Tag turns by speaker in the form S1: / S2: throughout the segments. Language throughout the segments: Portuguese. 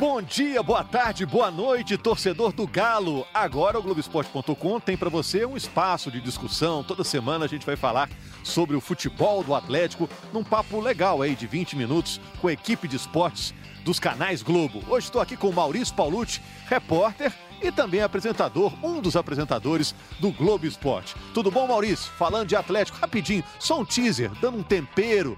S1: Bom dia, boa tarde, boa noite, torcedor do Galo. Agora o Globoesporte.com tem para você um espaço de discussão. Toda semana a gente vai falar sobre o futebol do Atlético num papo legal aí de 20 minutos com a equipe de esportes dos canais Globo. Hoje estou aqui com Maurício Paulucci, repórter e também apresentador, um dos apresentadores do Globo Esporte. Tudo bom, Maurício? Falando de Atlético, rapidinho, só um teaser, dando um tempero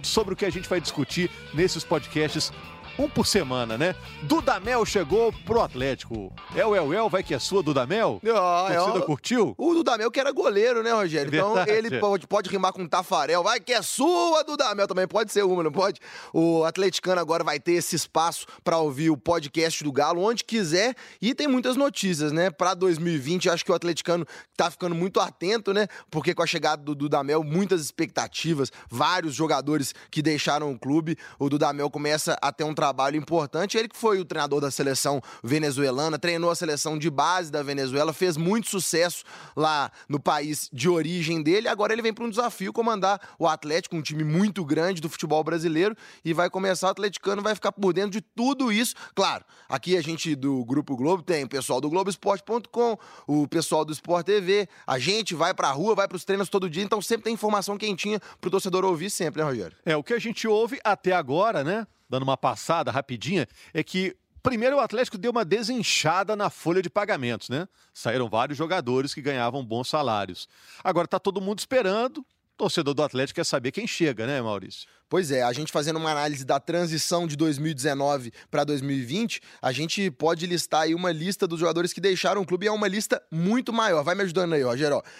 S1: sobre o que a gente vai discutir nesses podcasts um por semana, né? Dudamel chegou pro Atlético. É o El El, vai que é sua, Dudamel?
S2: Ah,
S1: A torcida curtiu?
S2: O Dudamel que era goleiro, né, Rogério? Então ele pode, pode rimar com Tafarel. Vai que é sua, Dudamel. Também pode ser uma, não pode? O atleticano agora vai ter esse espaço pra ouvir o podcast do Galo onde quiser. E tem muitas notícias, né? Pra 2020, acho que o atleticano tá ficando muito atento, né? Porque com a chegada do Dudamel, muitas expectativas, vários jogadores que deixaram o clube. O Dudamel começa a ter um trabalho importante. Ele que foi o treinador da seleção venezuelana, treinou a seleção de base da Venezuela, fez muito sucesso lá no país de origem dele. Agora ele vem para um desafio comandar o Atlético, um time muito grande do futebol brasileiro, e vai começar o atleticano, vai ficar por dentro de tudo isso. Claro, aqui a gente do Grupo Globo tem o pessoal do Globoesporte.com, o pessoal do Sport TV, a gente vai pra rua, vai pros treinos todo dia, então sempre tem informação quentinha pro torcedor ouvir sempre, né, Rogério?
S1: É, o que a gente ouve até agora, né? Dando uma passada rapidinha, é que primeiro o Atlético deu uma desinchada na folha de pagamentos, né? Saíram vários jogadores que ganhavam bons salários. Agora tá todo mundo esperando. O torcedor do Atlético quer saber quem chega, né, Maurício?
S2: Pois é, a gente fazendo uma análise da transição de 2019 para 2020, a gente pode listar aí uma lista dos jogadores que deixaram o clube e é uma lista muito maior. Vai me ajudando aí, ó.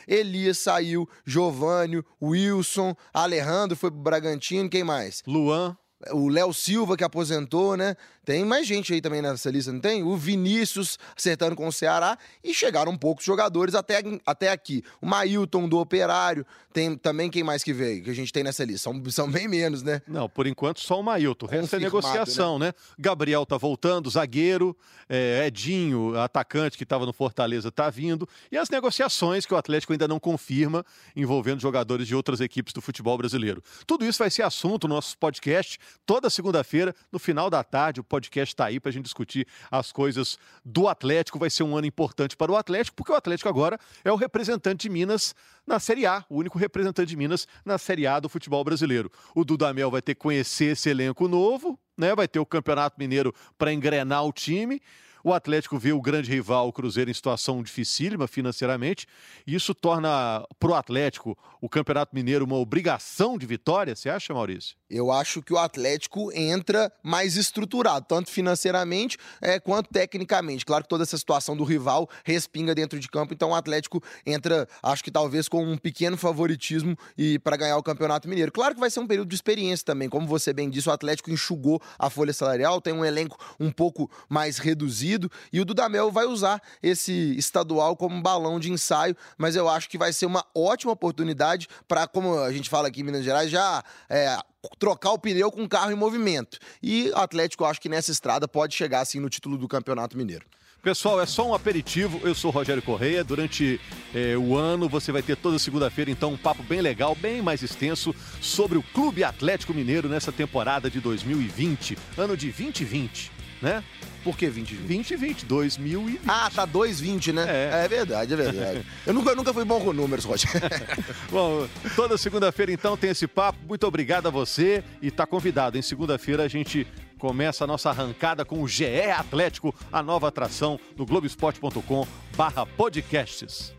S2: Elias saiu, Giovânio, Wilson, Alejandro foi pro Bragantino, quem mais?
S1: Luan,
S2: O Léo Silva que aposentou, né? Tem mais gente aí também nessa lista, não tem? O Vinícius acertando com o Ceará e chegaram poucos jogadores até, até aqui. O Mailton do Operário, tem também quem mais que veio, que a gente tem nessa lista. São, são bem menos, né?
S1: Não, por enquanto só o Mailton. O resto é negociação, né? Gabriel tá voltando, zagueiro, é, Edinho, atacante que estava no Fortaleza, tá vindo. E as negociações que o Atlético ainda não confirma, envolvendo jogadores de outras equipes do futebol brasileiro. Tudo isso vai ser assunto no nosso podcast toda segunda-feira, no final da tarde. O podcast está aí para a gente discutir as coisas do Atlético. Vai ser um ano importante para o Atlético, porque o Atlético agora é o representante de Minas na Série A, o único representante de Minas na Série A do futebol brasileiro. O Dudamel vai ter que conhecer esse elenco novo, né? Vai ter o Campeonato Mineiro para engrenar o time. O Atlético vê o grande rival, o Cruzeiro, em situação dificílima financeiramente. E isso torna para o Atlético o Campeonato Mineiro uma obrigação de vitória, você acha, Maurício?
S2: Eu acho que o Atlético entra mais estruturado, tanto financeiramente é, quanto tecnicamente. Claro que toda essa situação do rival respinga dentro de campo, então o Atlético entra, acho que talvez com um pequeno favoritismo e para ganhar o Campeonato Mineiro. Claro que vai ser um período de experiência também, como você bem disse, o Atlético enxugou a folha salarial, tem um elenco um pouco mais reduzido e o Dudamel vai usar esse estadual como balão de ensaio, mas eu acho que vai ser uma ótima oportunidade para, como a gente fala aqui em Minas Gerais, já é, trocar o pneu com o carro em movimento. E o Atlético, eu acho que nessa estrada pode chegar assim no título do Campeonato Mineiro.
S1: Pessoal, é só um aperitivo. Eu sou Rogério Correia. Durante eh, o ano, você vai ter toda segunda-feira, então, um papo bem legal, bem mais extenso sobre o Clube Atlético Mineiro nessa temporada de 2020, ano de 2020, né?
S2: Por que 20?
S1: 2020, 2020.
S2: Ah, tá 2,20, né?
S1: É.
S2: É, verdade, é verdade. eu, nunca, eu nunca fui bom com números, Rogério.
S1: Bom, toda segunda-feira, então, tem esse papo. Muito obrigado a você e tá convidado. Em segunda-feira, a gente começa a nossa arrancada com o GE Atlético, a nova atração no Globoesporte.com barra podcasts.